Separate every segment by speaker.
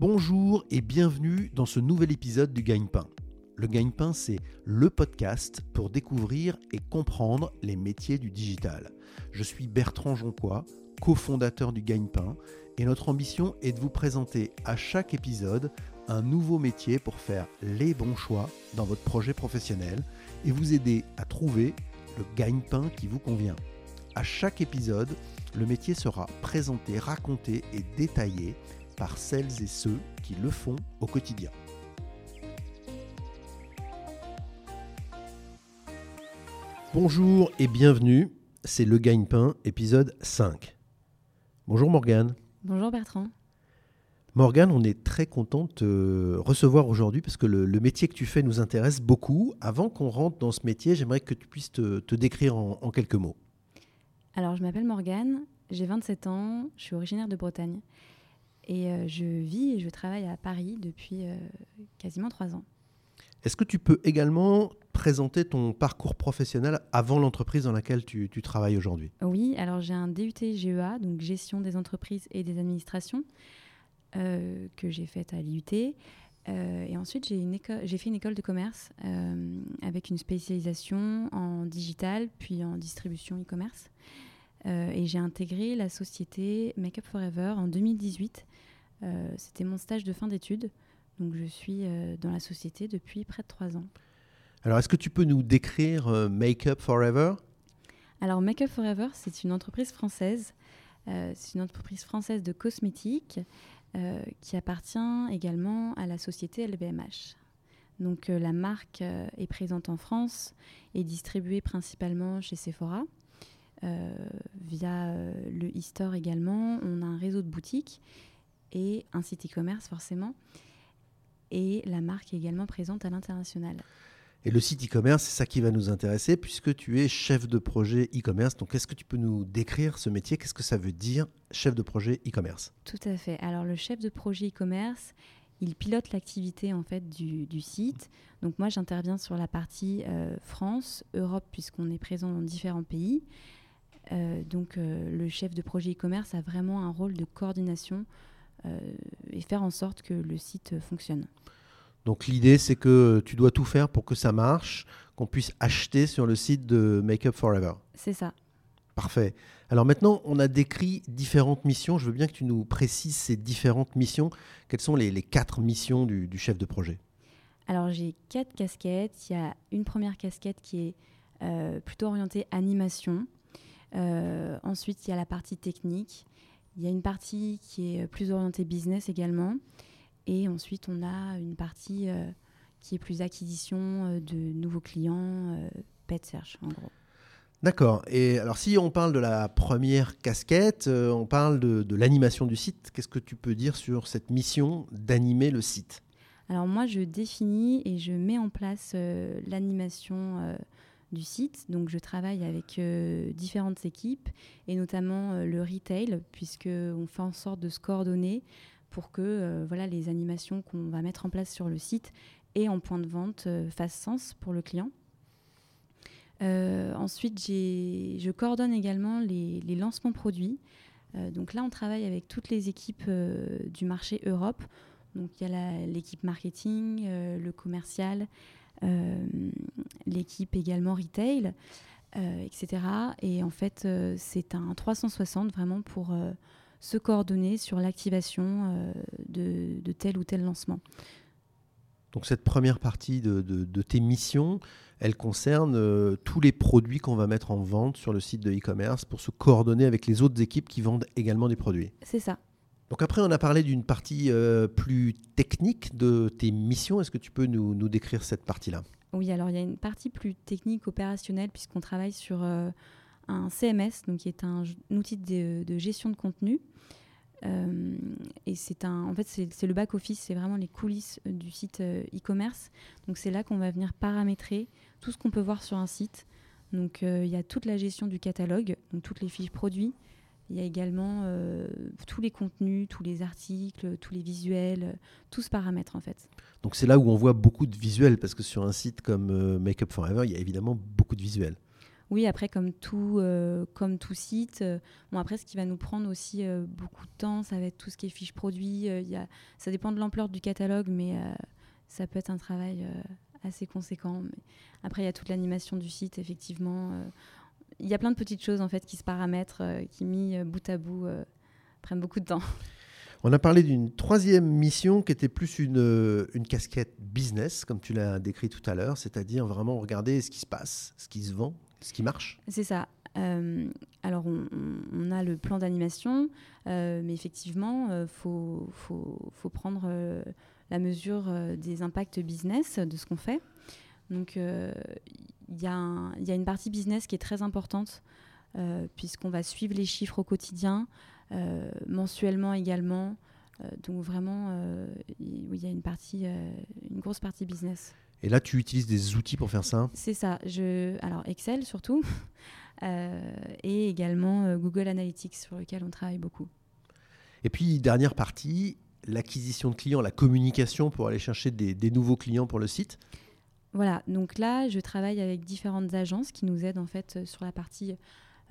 Speaker 1: Bonjour et bienvenue dans ce nouvel épisode du Gagne-Pain. Le Gagne-Pain, c'est le podcast pour découvrir et comprendre les métiers du digital. Je suis Bertrand Jonquois, cofondateur du Gagne-Pain, et notre ambition est de vous présenter à chaque épisode un nouveau métier pour faire les bons choix dans votre projet professionnel et vous aider à trouver le gagne-pain qui vous convient. À chaque épisode, le métier sera présenté, raconté et détaillé par celles et ceux qui le font au quotidien. Bonjour et bienvenue, c'est Le Gagne-Pain, épisode 5. Bonjour Morgane.
Speaker 2: Bonjour Bertrand.
Speaker 1: Morgane, on est très content de te recevoir aujourd'hui parce que le, métier que tu fais nous intéresse beaucoup. Avant qu'on rentre dans ce métier, j'aimerais que tu puisses te, décrire en, quelques mots.
Speaker 2: Alors, je m'appelle Morgane, j'ai 27 ans, je suis originaire de Bretagne et euh, je vis et je travaille à Paris depuis euh, quasiment trois ans.
Speaker 1: Est-ce que tu peux également présenter ton parcours professionnel avant l'entreprise dans laquelle tu, travailles aujourd'hui?
Speaker 2: Oui, alors j'ai un DUT GEA, donc gestion des entreprises et des administrations, euh, que j'ai faite à l'IUT. et ensuite, j'ai fait une école de commerce avec une spécialisation en digital, puis en distribution e-commerce. et j'ai intégré la société Makeup Forever en 2018 euh, c'était mon stage de fin d'études. Donc je suis euh, dans la société depuis près de trois ans.
Speaker 1: Alors est-ce que tu peux nous décrire euh, Make Up Forever?
Speaker 2: Alors Make Up Forever, c'est une entreprise française. c'est une entreprise française de cosmétiques qui appartient également à la société LVMH. Donc la marque est présente en France et distribuée principalement chez Sephora. via le e-store également, on a un réseau de boutiques et un site e-commerce forcément. Et la marque est également présente à l'international.
Speaker 1: Et le site e-commerce, c'est ça qui va nous intéresser puisque tu es chef de projet e-commerce. Donc, est-ce que tu peux nous décrire ce métier? Qu'est-ce que ça veut dire, chef de projet e-commerce?
Speaker 2: Tout à fait. Alors, le chef de projet e-commerce, il pilote l'activité en fait du, du, site. Donc, moi, j'interviens sur la partie euh, France, Europe, puisqu'on est présent dans différents pays. Euh, donc, euh, le chef de projet e-commerce a vraiment un rôle de coordination et faire en sorte que le site fonctionne.
Speaker 1: Donc l'idée, c'est que tu dois tout faire pour que ça marche, qu'on puisse acheter sur le site de Make Up Forever.
Speaker 2: C'est ça.
Speaker 1: Parfait. Alors maintenant, on a décrit différentes missions. Je veux bien que tu nous précises ces différentes missions. Quelles sont les, quatre missions du, chef de projet?
Speaker 2: Alors j'ai quatre casquettes. Il y a une première casquette qui est euh, plutôt orientée animation. Euh, ensuite, il y a la partie technique. Il y a une partie qui est plus orientée business également. Et ensuite, on a une partie euh, qui est plus acquisition euh, de nouveaux clients, euh, pet search en gros.
Speaker 1: D'accord. Et alors, si on parle de la première casquette, on parle de, de l'animation du site. Qu'est-ce que tu peux dire sur cette mission d'animer le site?
Speaker 2: Alors, moi, je définis et je mets en place l'animation du site. Donc je travaille avec euh, différentes équipes et notamment euh, le retail puisqu'on fait en sorte de se coordonner pour que euh, voilà, les animations qu'on va mettre en place sur le site et en point de vente fassent sens pour le client. ensuite, je coordonne également les, les lancements produits. donc là, on travaille avec toutes les équipes du marché Europe. Donc il y a l'équipe marketing, le commercial, l'équipe également retail, euh, etc. Et en fait, euh, c'est un 360 vraiment pour se coordonner sur l'activation de, tel ou tel lancement.
Speaker 1: Donc cette première partie de, de, tes missions, elle concerne tous les produits qu'on va mettre en vente sur le site de e-commerce pour se coordonner avec les autres équipes qui vendent également des produits.
Speaker 2: C'est ça.
Speaker 1: Donc après, on a parlé d'une partie euh, plus technique de tes missions. Est-ce que tu peux nous, décrire cette partie-là?
Speaker 2: Oui, alors il y a une partie plus technique opérationnelle puisqu'on travaille sur euh, un CMS, donc qui est un, outil de, gestion de contenu. Euh, et c'est un, en fait, c'est le back office, c'est vraiment les coulisses du site e-commerce. Donc c'est là qu'on va venir paramétrer tout ce qu'on peut voir sur un site. Donc il y a toute la gestion du catalogue, donc toutes les fiches produits, il y a également euh, tous les contenus, tous les articles, tous les visuels, euh, tout ce paramètre en fait.
Speaker 1: Donc c'est là où on voit beaucoup de visuels parce que sur un site comme euh, Make Up Forever, il y a évidemment beaucoup de visuels.
Speaker 2: Oui, après, comme tout, comme tout site, bon, après, ce qui va nous prendre aussi beaucoup de temps, ça va être tout ce qui est fiche produit. y a, ça dépend de l'ampleur du catalogue, mais ça peut être un travail assez conséquent. Mais après, il y a toute l'animation du site, effectivement. Il y a plein de petites choses, en fait, qui se paramètrent, qui, mis bout à bout, prennent beaucoup de temps.
Speaker 1: On a parlé d'une troisième mission qui était plus une, euh, une casquette business, comme tu l'as décrit tout à l'heure, c'est-à-dire vraiment regarder ce qui se passe, ce qui se vend, ce qui marche.
Speaker 2: C'est ça. Euh, alors, on, a le plan d'animation, euh, mais effectivement, il faut, faut, faut, prendre la mesure des impacts business de ce qu'on fait. Donc, il y, y, a une partie business qui est très importante, puisqu'on va suivre les chiffres au quotidien. Euh, mensuellement également. Euh, donc vraiment, euh, il y a une partie, une grosse partie business.
Speaker 1: Et là, tu utilises des outils pour faire ça?
Speaker 2: C'est ça. Je, alors Excel surtout, et également Google Analytics sur lequel on travaille beaucoup.
Speaker 1: Et puis dernière partie, l'acquisition de clients, la communication pour aller chercher des, des, nouveaux clients pour le site.
Speaker 2: Voilà. Donc là, je travaille avec différentes agences qui nous aident en fait sur la partie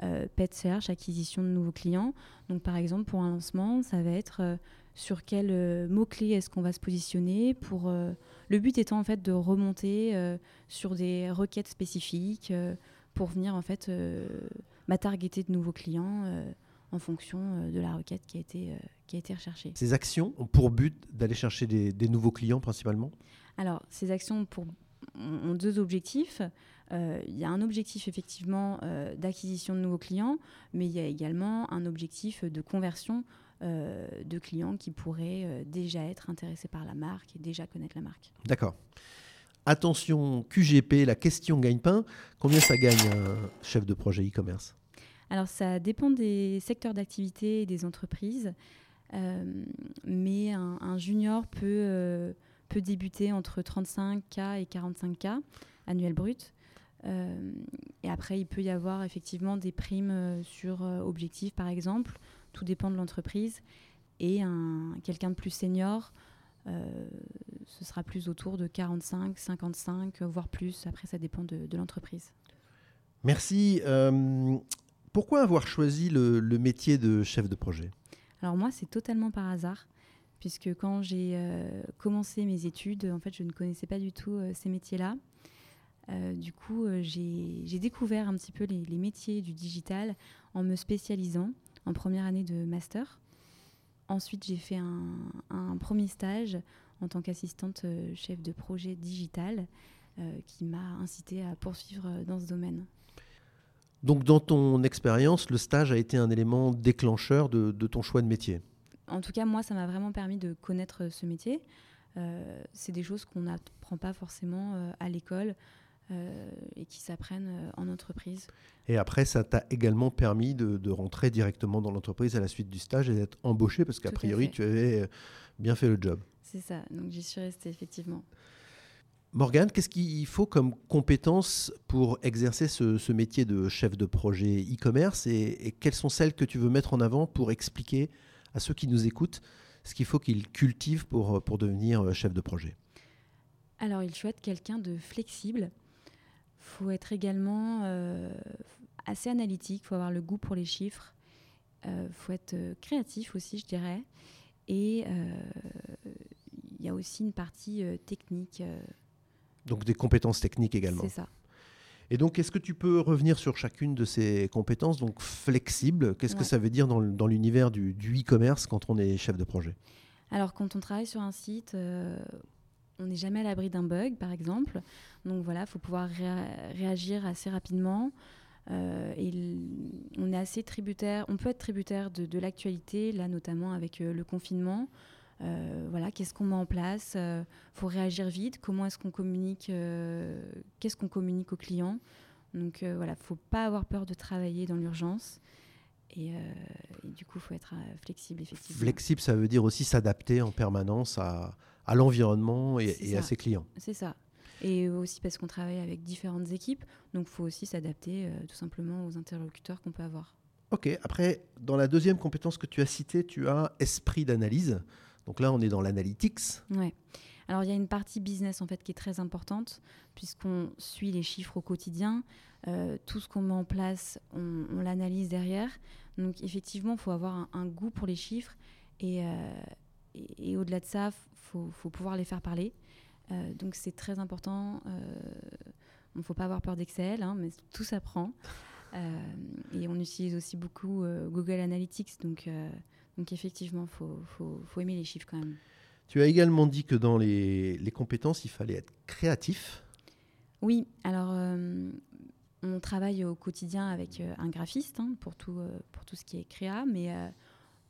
Speaker 2: euh, pet search, acquisition de nouveaux clients. Donc par exemple pour un lancement, ça va être euh, sur quel euh, mot-clé est-ce qu'on va se positionner pour le but étant en fait de remonter sur des requêtes spécifiques pour venir en fait bah, targeter de nouveaux clients en fonction de la requête qui a été, qui a été recherchée.
Speaker 1: Ces actions ont pour but d'aller chercher des, des, nouveaux clients principalement?
Speaker 2: Alors, ces actions pour, ont deux objectifs. Euh, il y a un objectif effectivement euh, d'acquisition de nouveaux clients, mais il y a également un objectif de conversion euh, de clients qui pourraient déjà être intéressés par la marque et déjà connaître la marque.
Speaker 1: D'accord. Attention, QGP, la question gagne-pain. Combien ça gagne un chef de projet e-commerce?
Speaker 2: Alors ça dépend des secteurs d'activité et des entreprises, mais un, junior peut, peut débuter entre 35K et 45K annuel brut. Euh, et après, il peut y avoir effectivement des primes euh, sur euh, objectif, par exemple. Tout dépend de l'entreprise. Et un, quelqu'un de plus senior, ce sera plus autour de 45, 55, voire plus. Après, ça dépend de, l'entreprise.
Speaker 1: Merci. pourquoi avoir choisi le, le, métier de chef de projet?
Speaker 2: Alors moi, c'est totalement par hasard, puisque quand j'ai commencé mes études, en fait, je ne connaissais pas du tout ces métiers-là. Euh, du coup, euh, j'ai découvert un petit peu les, métiers du digital en me spécialisant en première année de master. Ensuite, j'ai fait un, premier stage en tant qu'assistante euh, chef de projet digital qui m'a incité à poursuivre dans ce domaine.
Speaker 1: Donc, dans ton expérience, le stage a été un élément déclencheur de, ton choix de métier?
Speaker 2: En tout cas, moi, ça m'a vraiment permis de connaître ce métier. c'est des choses qu'on n'apprend pas forcément à l'école. Euh, et qui s'apprennent euh, en entreprise.
Speaker 1: Et après, ça t'a également permis de, rentrer directement dans l'entreprise à la suite du stage et d'être embauché parce qu'a priori, tu avais euh, bien fait le job.
Speaker 2: C'est ça, donc j'y suis restée effectivement.
Speaker 1: Morgane, qu'est-ce qu'il faut comme compétences pour exercer ce, métier de chef de projet e-commerce et, quelles sont celles que tu veux mettre en avant pour expliquer à ceux qui nous écoutent ce qu'il faut qu'ils cultivent pour, pour devenir chef de projet
Speaker 2: Alors, il faut être quelqu'un de flexible, faut être également euh, assez analytique, il faut avoir le goût pour les chiffres, il euh, faut être euh, créatif aussi, je dirais. Et il y a aussi une partie technique.
Speaker 1: Donc des compétences techniques également.
Speaker 2: C'est ça.
Speaker 1: Et donc, est-ce que tu peux revenir sur chacune de ces compétences Donc, flexible, qu'est-ce que ça veut dire dans, l'univers du, e-commerce quand on est chef de projet?
Speaker 2: Alors, quand on travaille sur un site, on n'est jamais à l'abri d'un bug, par exemple. Donc voilà, il faut pouvoir réagir assez rapidement. Euh, et on est assez tributaire, on peut être tributaire de, l'actualité, là notamment avec euh, le confinement. Euh, voilà, qu'est-ce qu'on met en place Il faut réagir vite. Comment est-ce qu'on communique Qu'est-ce qu'on communique aux clients Donc voilà, il faut pas avoir peur de travailler dans l'urgence. Et, du coup, il faut être flexible, effectivement.
Speaker 1: Flexible, ça veut dire aussi s'adapter en permanence à, à l'environnement et, à ses clients.
Speaker 2: C'est ça. Et aussi parce qu'on travaille avec différentes équipes, donc il faut aussi s'adapter euh, tout simplement aux interlocuteurs qu'on peut avoir.
Speaker 1: Ok, après, dans la deuxième compétence que tu as citée, tu as esprit d'analyse. Donc là, on est dans l'analytics.
Speaker 2: Ouais. Alors il y a une partie business en fait qui est très importante puisqu'on suit les chiffres au quotidien. tout ce qu'on met en place, on, l'analyse derrière. Donc effectivement, il faut avoir un, goût pour les chiffres et, et, au-delà de ça, il faut, pouvoir les faire parler. donc c'est très important. Il ne faut pas avoir peur d'Excel, hein, mais tout s'apprend. Euh, et on utilise aussi beaucoup euh, Google Analytics, donc, euh, donc effectivement, il faut, faut, faut, aimer les chiffres quand même.
Speaker 1: Tu as également dit que dans les, les compétences, il fallait être créatif.
Speaker 2: Oui, alors on travaille au quotidien avec un graphiste hein, pour, tout, pour tout ce qui est créa, mais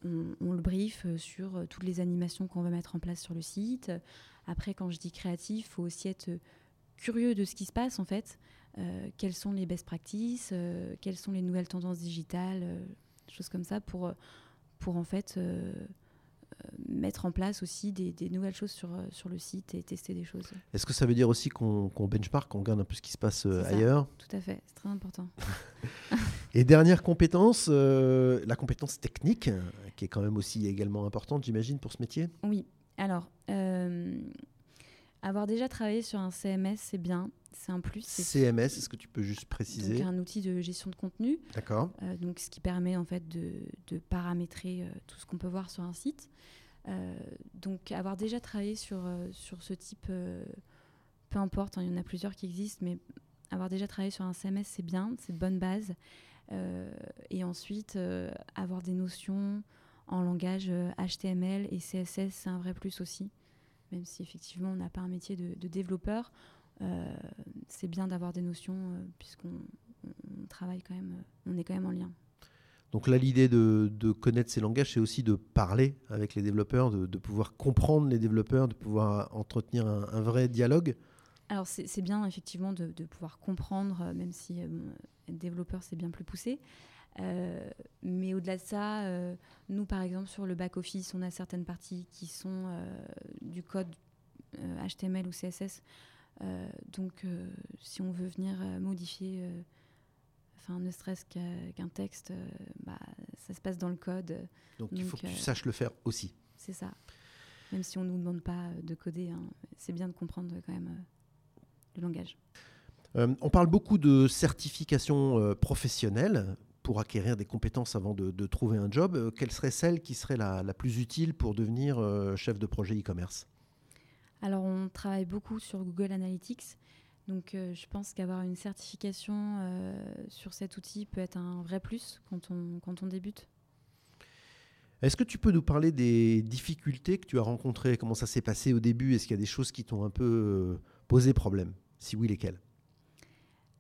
Speaker 2: on, on, le brief sur toutes les animations qu'on va mettre en place sur le site. Après, quand je dis créatif, il faut aussi être curieux de ce qui se passe en fait. Euh, quelles sont les best practices, euh, quelles sont les nouvelles tendances digitales, euh, choses comme ça, pour, pour en fait mettre en place aussi des, nouvelles choses sur, sur le site et tester des choses.
Speaker 1: Est-ce que ça veut dire aussi qu'on benchmark, qu'on regarde un peu ce qui se passe ailleurs
Speaker 2: Tout à fait, c'est très important.
Speaker 1: et dernière compétence, la compétence technique, qui est quand même aussi également importante, j'imagine, pour ce métier
Speaker 2: Oui, alors avoir déjà travaillé sur un CMS, c'est bien, c'est un plus.
Speaker 1: CMS, est-ce que tu peux juste préciser
Speaker 2: C'est un outil de gestion de contenu.
Speaker 1: D'accord.
Speaker 2: Euh, donc, ce qui permet en fait de, paramétrer euh, tout ce qu'on peut voir sur un site. Euh, donc, avoir déjà travaillé sur, sur ce type, peu importe, hein, il y en a plusieurs qui existent, mais avoir déjà travaillé sur un CMS, c'est bien, c'est de bonne base. et ensuite, avoir des notions en langage HTML et CSS, c'est un vrai plus aussi même si effectivement on n'a pas un métier de, développeur, c'est bien d'avoir des notions euh, puisqu'on travaille quand même, on est quand même en lien.
Speaker 1: Donc là, l'idée de, connaître ces langages, c'est aussi de parler avec les développeurs, de, pouvoir comprendre les développeurs, de pouvoir entretenir un, vrai dialogue.
Speaker 2: Alors c'est bien effectivement de, pouvoir comprendre, euh, même si être développeur c'est bien plus poussé. Euh, mais au-delà de ça, euh, nous, par exemple, sur le back-office, on a certaines parties qui sont euh, du code HTML ou CSS. Donc, si on veut venir modifier, enfin, ne serait-ce qu'un texte, bah, ça se passe dans le code.
Speaker 1: Donc, il faut que tu saches le faire aussi.
Speaker 2: C'est ça. Même si on ne nous demande pas de coder, hein, c'est bien de comprendre quand même le langage.
Speaker 1: on parle beaucoup de certification professionnelle pour acquérir des compétences avant de, trouver un job, euh, quelle serait celle qui serait la, plus utile pour devenir euh, chef de projet e-commerce?
Speaker 2: Alors, on travaille beaucoup sur Google Analytics. Donc, euh, je pense qu'avoir une certification sur cet outil peut être un vrai plus quand on, quand on débute.
Speaker 1: Est-ce que tu peux nous parler des difficultés que tu as rencontrées? Comment ça s'est passé au début? Est-ce qu'il y a des choses qui t'ont un peu posé problème? Si oui, lesquelles?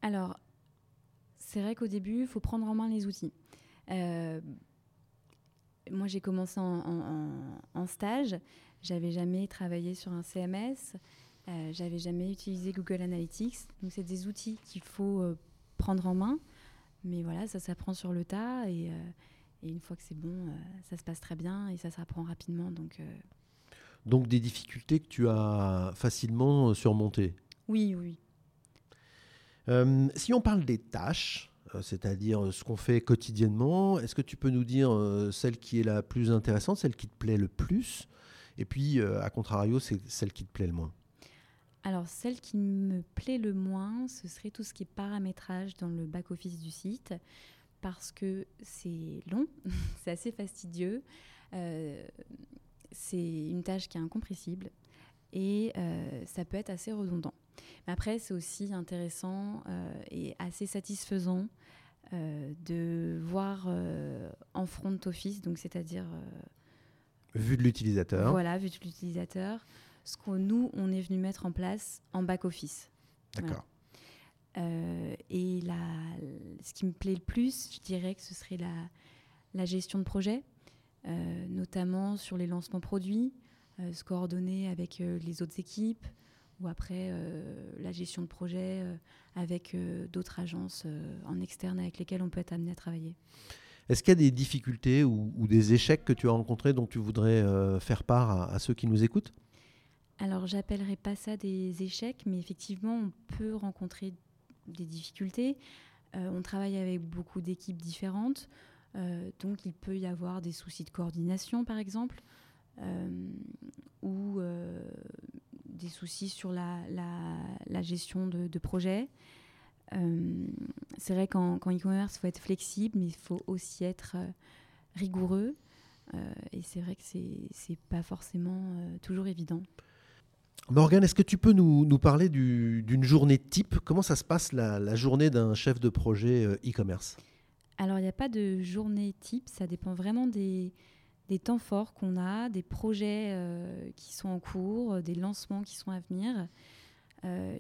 Speaker 2: Alors, c'est vrai qu'au début, il faut prendre en main les outils. Euh, moi, j'ai commencé en, stage. J'avais jamais travaillé sur un CMS. Euh, j'avais jamais utilisé Google Analytics. Donc, c'est des outils qu'il faut euh, prendre en main. Mais voilà, ça s'apprend sur le tas. Et, et une fois que c'est bon, ça se passe très bien et ça s'apprend rapidement. Donc,
Speaker 1: donc, des difficultés que tu as facilement surmontées
Speaker 2: Oui, oui.
Speaker 1: Euh, si on parle des tâches, euh, c'est-à-dire ce qu'on fait quotidiennement, est-ce que tu peux nous dire euh, celle qui est la plus intéressante, celle qui te plaît le plus? Et puis, à contrario, c'est celle qui te plaît le moins
Speaker 2: alors, celle qui me plaît le moins, ce serait tout ce qui est paramétrage dans le back-office du site, parce que c'est long, c'est assez fastidieux, c'est une tâche qui est incompressible et ça peut être assez redondant. Mais après, c'est aussi intéressant euh, et assez satisfaisant euh, de voir euh, en front office, donc c'est-à-dire
Speaker 1: vue de l'utilisateur.
Speaker 2: Voilà, vue de l'utilisateur, ce que nous on est venu mettre en place en back office.
Speaker 1: D'accord.
Speaker 2: et la, ce qui me plaît le plus, je dirais que ce serait la, la gestion de projet, notamment sur les lancements produits, se coordonner avec les autres équipes, ou après euh, la gestion de projet euh, avec euh, d'autres agences en externe avec lesquelles on peut être amené à travailler.
Speaker 1: Est-ce qu'il y a des difficultés ou, des échecs que tu as rencontrés dont tu voudrais faire part à, ceux qui nous écoutent?
Speaker 2: Alors, j'appellerai pas ça des échecs, mais effectivement, on peut rencontrer des difficultés. on travaille avec beaucoup d'équipes différentes, donc il peut y avoir des soucis de coordination, par exemple, ou des soucis sur la, gestion de, de projet. c'est vrai qu'en e-commerce, il faut être flexible, mais il faut aussi être rigoureux. et c'est vrai que c'est pas forcément toujours évident.
Speaker 1: Morgane, est-ce que tu peux nous, nous parler d'une journée type? Comment ça se passe la, la journée d'un chef de projet e-commerce?
Speaker 2: Alors, il n'y a pas de journée type, ça dépend vraiment des, des temps forts qu'on a, des projets euh, qui sont en cours, des lancements qui sont à venir. Il euh,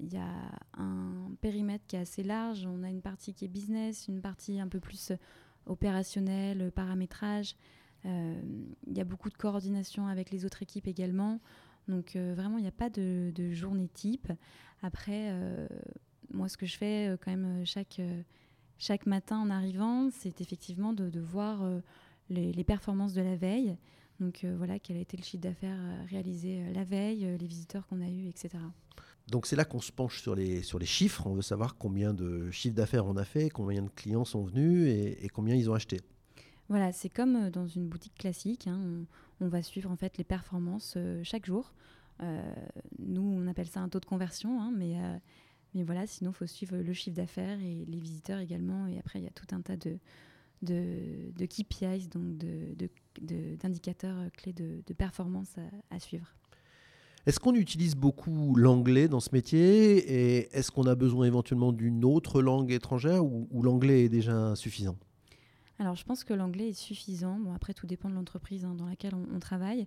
Speaker 2: y, a un périmètre qui est assez large. On a une partie qui est business, une partie un peu plus opérationnelle, paramétrage. Il euh, y a beaucoup de coordination avec les autres équipes également. Donc vraiment, il n'y a pas de, journée type. Après, moi, ce que je fais quand même chaque, chaque matin en arrivant, c'est effectivement de voir les, performances de la veille. Donc euh, voilà, quel a été le chiffre d'affaires euh, réalisé euh, la veille, les visiteurs qu'on a eus, etc.
Speaker 1: Donc c'est là qu'on se penche sur les, sur les chiffres. On veut savoir combien de chiffres d'affaires on a fait, combien de clients sont venus et, combien ils ont acheté.
Speaker 2: Voilà, c'est comme dans une boutique classique. Hein. on, va suivre en fait les performances chaque jour. nous, on appelle ça un taux de conversion, hein, mais, mais voilà, sinon, il faut suivre le chiffre d'affaires et les visiteurs également. Et après, il y a tout un tas de, de, de KPIs, donc d'indicateurs de, clés de, performance à, suivre.
Speaker 1: Est-ce qu'on utilise beaucoup l'anglais dans ce métier et est-ce qu'on a besoin éventuellement d'une autre langue étrangère ou, l'anglais est déjà suffisant
Speaker 2: alors, je pense que l'anglais est suffisant. Bon, après, tout dépend de l'entreprise hein, dans laquelle on, travaille.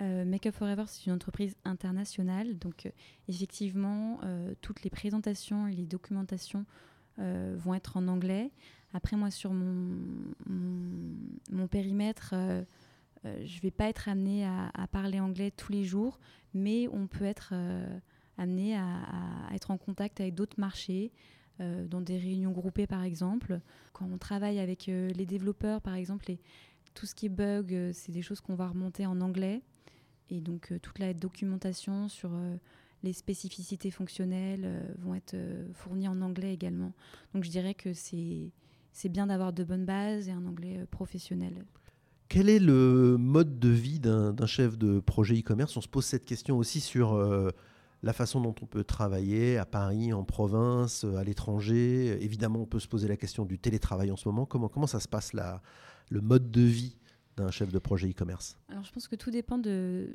Speaker 2: Euh, Make Up Forever, c'est une entreprise internationale. Donc, euh, effectivement, euh, toutes les présentations et les documentations vont être en anglais. Après, moi, sur mon, mon, périmètre, euh, euh, je ne vais pas être amenée à, parler anglais tous les jours, mais on peut être euh, amené à, être en contact avec d'autres marchés, dans des réunions groupées, par exemple. Quand on travaille avec les développeurs, par exemple, tout ce qui est bug, c'est des choses qu'on va remonter en anglais. Et donc, toute la documentation sur les spécificités fonctionnelles vont être fournies en anglais également. Donc, je dirais que c'est c'est bien d'avoir de bonnes bases et un anglais euh, professionnel.
Speaker 1: Quel est le mode de vie d'un chef de projet e-commerce? On se pose cette question aussi sur euh, la façon dont on peut travailler à Paris, en province, à l'étranger. Évidemment, on peut se poser la question du télétravail en ce moment. Comment, comment ça se passe là, le mode de vie d'un chef de projet e-commerce?
Speaker 2: Alors, je pense que tout dépend de,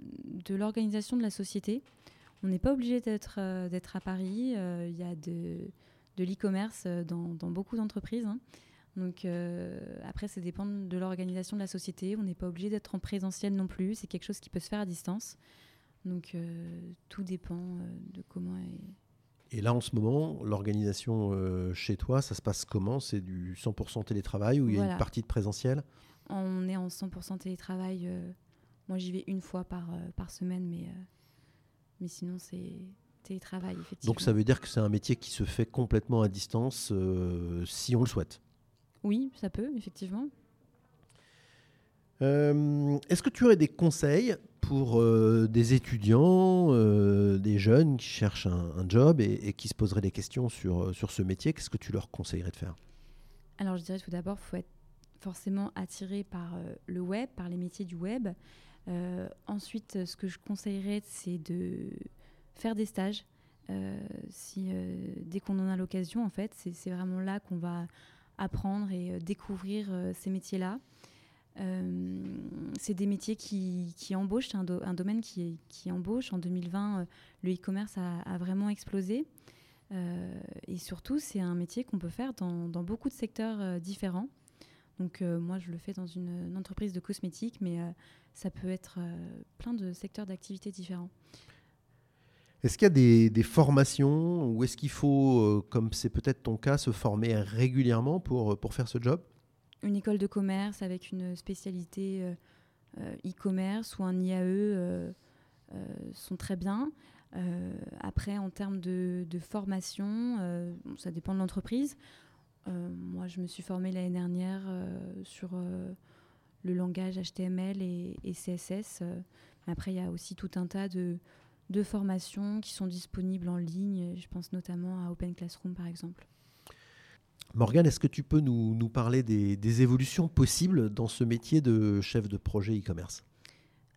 Speaker 2: de l'organisation de la société. On n'est pas obligé d'être euh, à Paris. Il y a de, de l'e-commerce dans, dans, beaucoup d'entreprises. Hein. Donc euh, après, ça dépend de l'organisation de la société. On n'est pas obligé d'être en présentiel non plus. C'est quelque chose qui peut se faire à distance. Donc euh, tout dépend euh, de comment.
Speaker 1: Et là, en ce moment, l'organisation chez toi, ça se passe comment? C'est du 100% télétravail ou il y a une partie de présentiel?
Speaker 2: On est en 100% télétravail. moi, j'y vais une fois par, par semaine, mais, mais sinon, c'est télétravail, effectivement.
Speaker 1: Donc ça veut dire que c'est un métier qui se fait complètement à distance si on le souhaite
Speaker 2: oui, ça peut, effectivement.
Speaker 1: Euh, est-ce que tu aurais des conseils pour euh, des étudiants, euh, des jeunes qui cherchent un, job et, qui se poseraient des questions sur, sur ce métier Qu'est-ce que tu leur conseillerais de faire?
Speaker 2: Alors, je dirais tout d'abord, il faut être forcément attiré par le web, par les métiers du web. Ensuite, ce que je conseillerais, c'est de faire des stages. si, dès qu'on en a l'occasion, en fait, c'est vraiment là qu'on va apprendre et euh, découvrir euh, ces métiers-là. Euh, c'est des métiers qui, embauchent, c'est un, domaine qui, qui, embauche. En 2020, le e-commerce a, vraiment explosé. et surtout, c'est un métier qu'on peut faire dans, beaucoup de secteurs différents. Donc moi, je le fais dans une, entreprise de cosmétiques, mais ça peut être plein de secteurs d'activité différents.
Speaker 1: Est-ce qu'il y a des, formations ou est-ce qu'il faut, euh, comme c'est peut-être ton cas, se former régulièrement pour, euh, pour faire ce job?
Speaker 2: Une école de commerce avec une spécialité euh, e-commerce ou un IAE sont très bien. après, en termes de, formation, ça dépend de l'entreprise. moi, je me suis formée l'année dernière sur le langage HTML et, et CSS. après, il y a aussi tout un tas de de formations qui sont disponibles en ligne. Je pense notamment à Open Classroom, par exemple.
Speaker 1: Morgane, est-ce que tu peux nous, parler des, évolutions possibles dans ce métier de chef de projet e-commerce?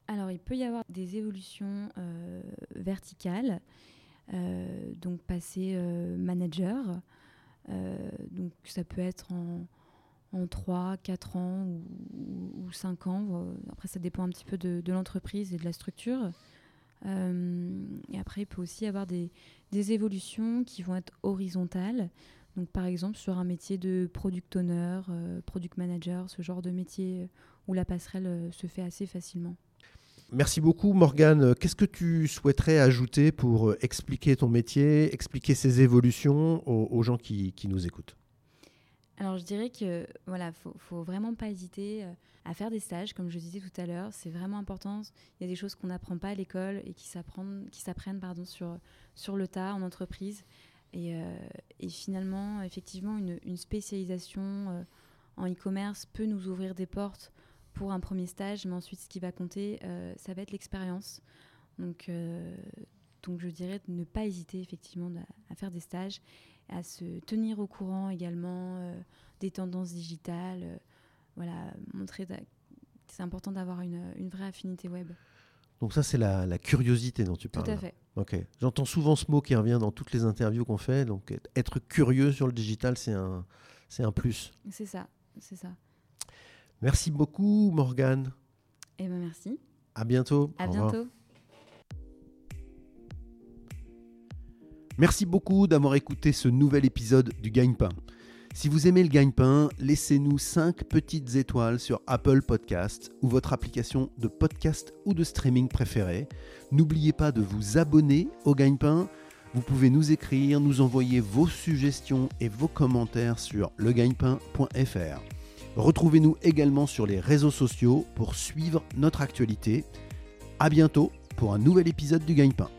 Speaker 2: Alors, il peut y avoir des évolutions verticales, donc passer manager. donc, ça peut être en, en 3, 4 ans ou, 5 ans. Après, ça dépend un petit peu de, l'entreprise et de la structure. et après, il peut aussi y avoir des, évolutions qui vont être horizontales. Donc, par exemple, sur un métier de product owner, euh, product manager, ce genre de métier où la passerelle euh, se fait assez facilement.
Speaker 1: Merci beaucoup, Morgane. Qu'est-ce que tu souhaiterais ajouter pour euh, expliquer ton métier, expliquer ses évolutions aux, gens qui, nous écoutent?
Speaker 2: Alors je dirais que voilà, faut, faut vraiment pas hésiter à faire des stages, comme je disais tout à l'heure, c'est vraiment important. Il y a des choses qu'on n'apprend pas à l'école et qui s'apprennent, sur sur le tas en entreprise. Euh, et, finalement, effectivement, une, spécialisation euh, en e-commerce peut nous ouvrir des portes pour un premier stage, mais ensuite, ce qui va compter, euh, ça va être l'expérience. Donc, donc, je dirais de ne pas hésiter effectivement à, faire des stages, à se tenir au courant également des tendances digitales. voilà, montrer. C'est important d'avoir une, une vraie affinité web.
Speaker 1: Donc ça, c'est la, curiosité dont tu parles.
Speaker 2: Tout à fait.
Speaker 1: Ok. J'entends souvent ce mot qui revient dans toutes les interviews qu'on fait. Donc être curieux sur le digital, c'est un, c'est un plus.
Speaker 2: C'est ça, c'est ça.
Speaker 1: Merci beaucoup, Morgane.
Speaker 2: Eh ben merci.
Speaker 1: À bientôt.
Speaker 2: À bientôt.
Speaker 1: Merci beaucoup d'avoir écouté ce nouvel épisode du Gagne-Pain. Si vous aimez le gagne-pain, laissez-nous 5 petites étoiles sur Apple Podcast ou votre application de podcast ou de streaming préférée. N'oubliez pas de vous abonner au gagne-pain. Vous pouvez nous écrire, nous envoyer vos suggestions et vos commentaires sur legagnepain.fr. Retrouvez-nous également sur les réseaux sociaux pour suivre notre actualité. A bientôt pour un nouvel épisode du gagne-pain.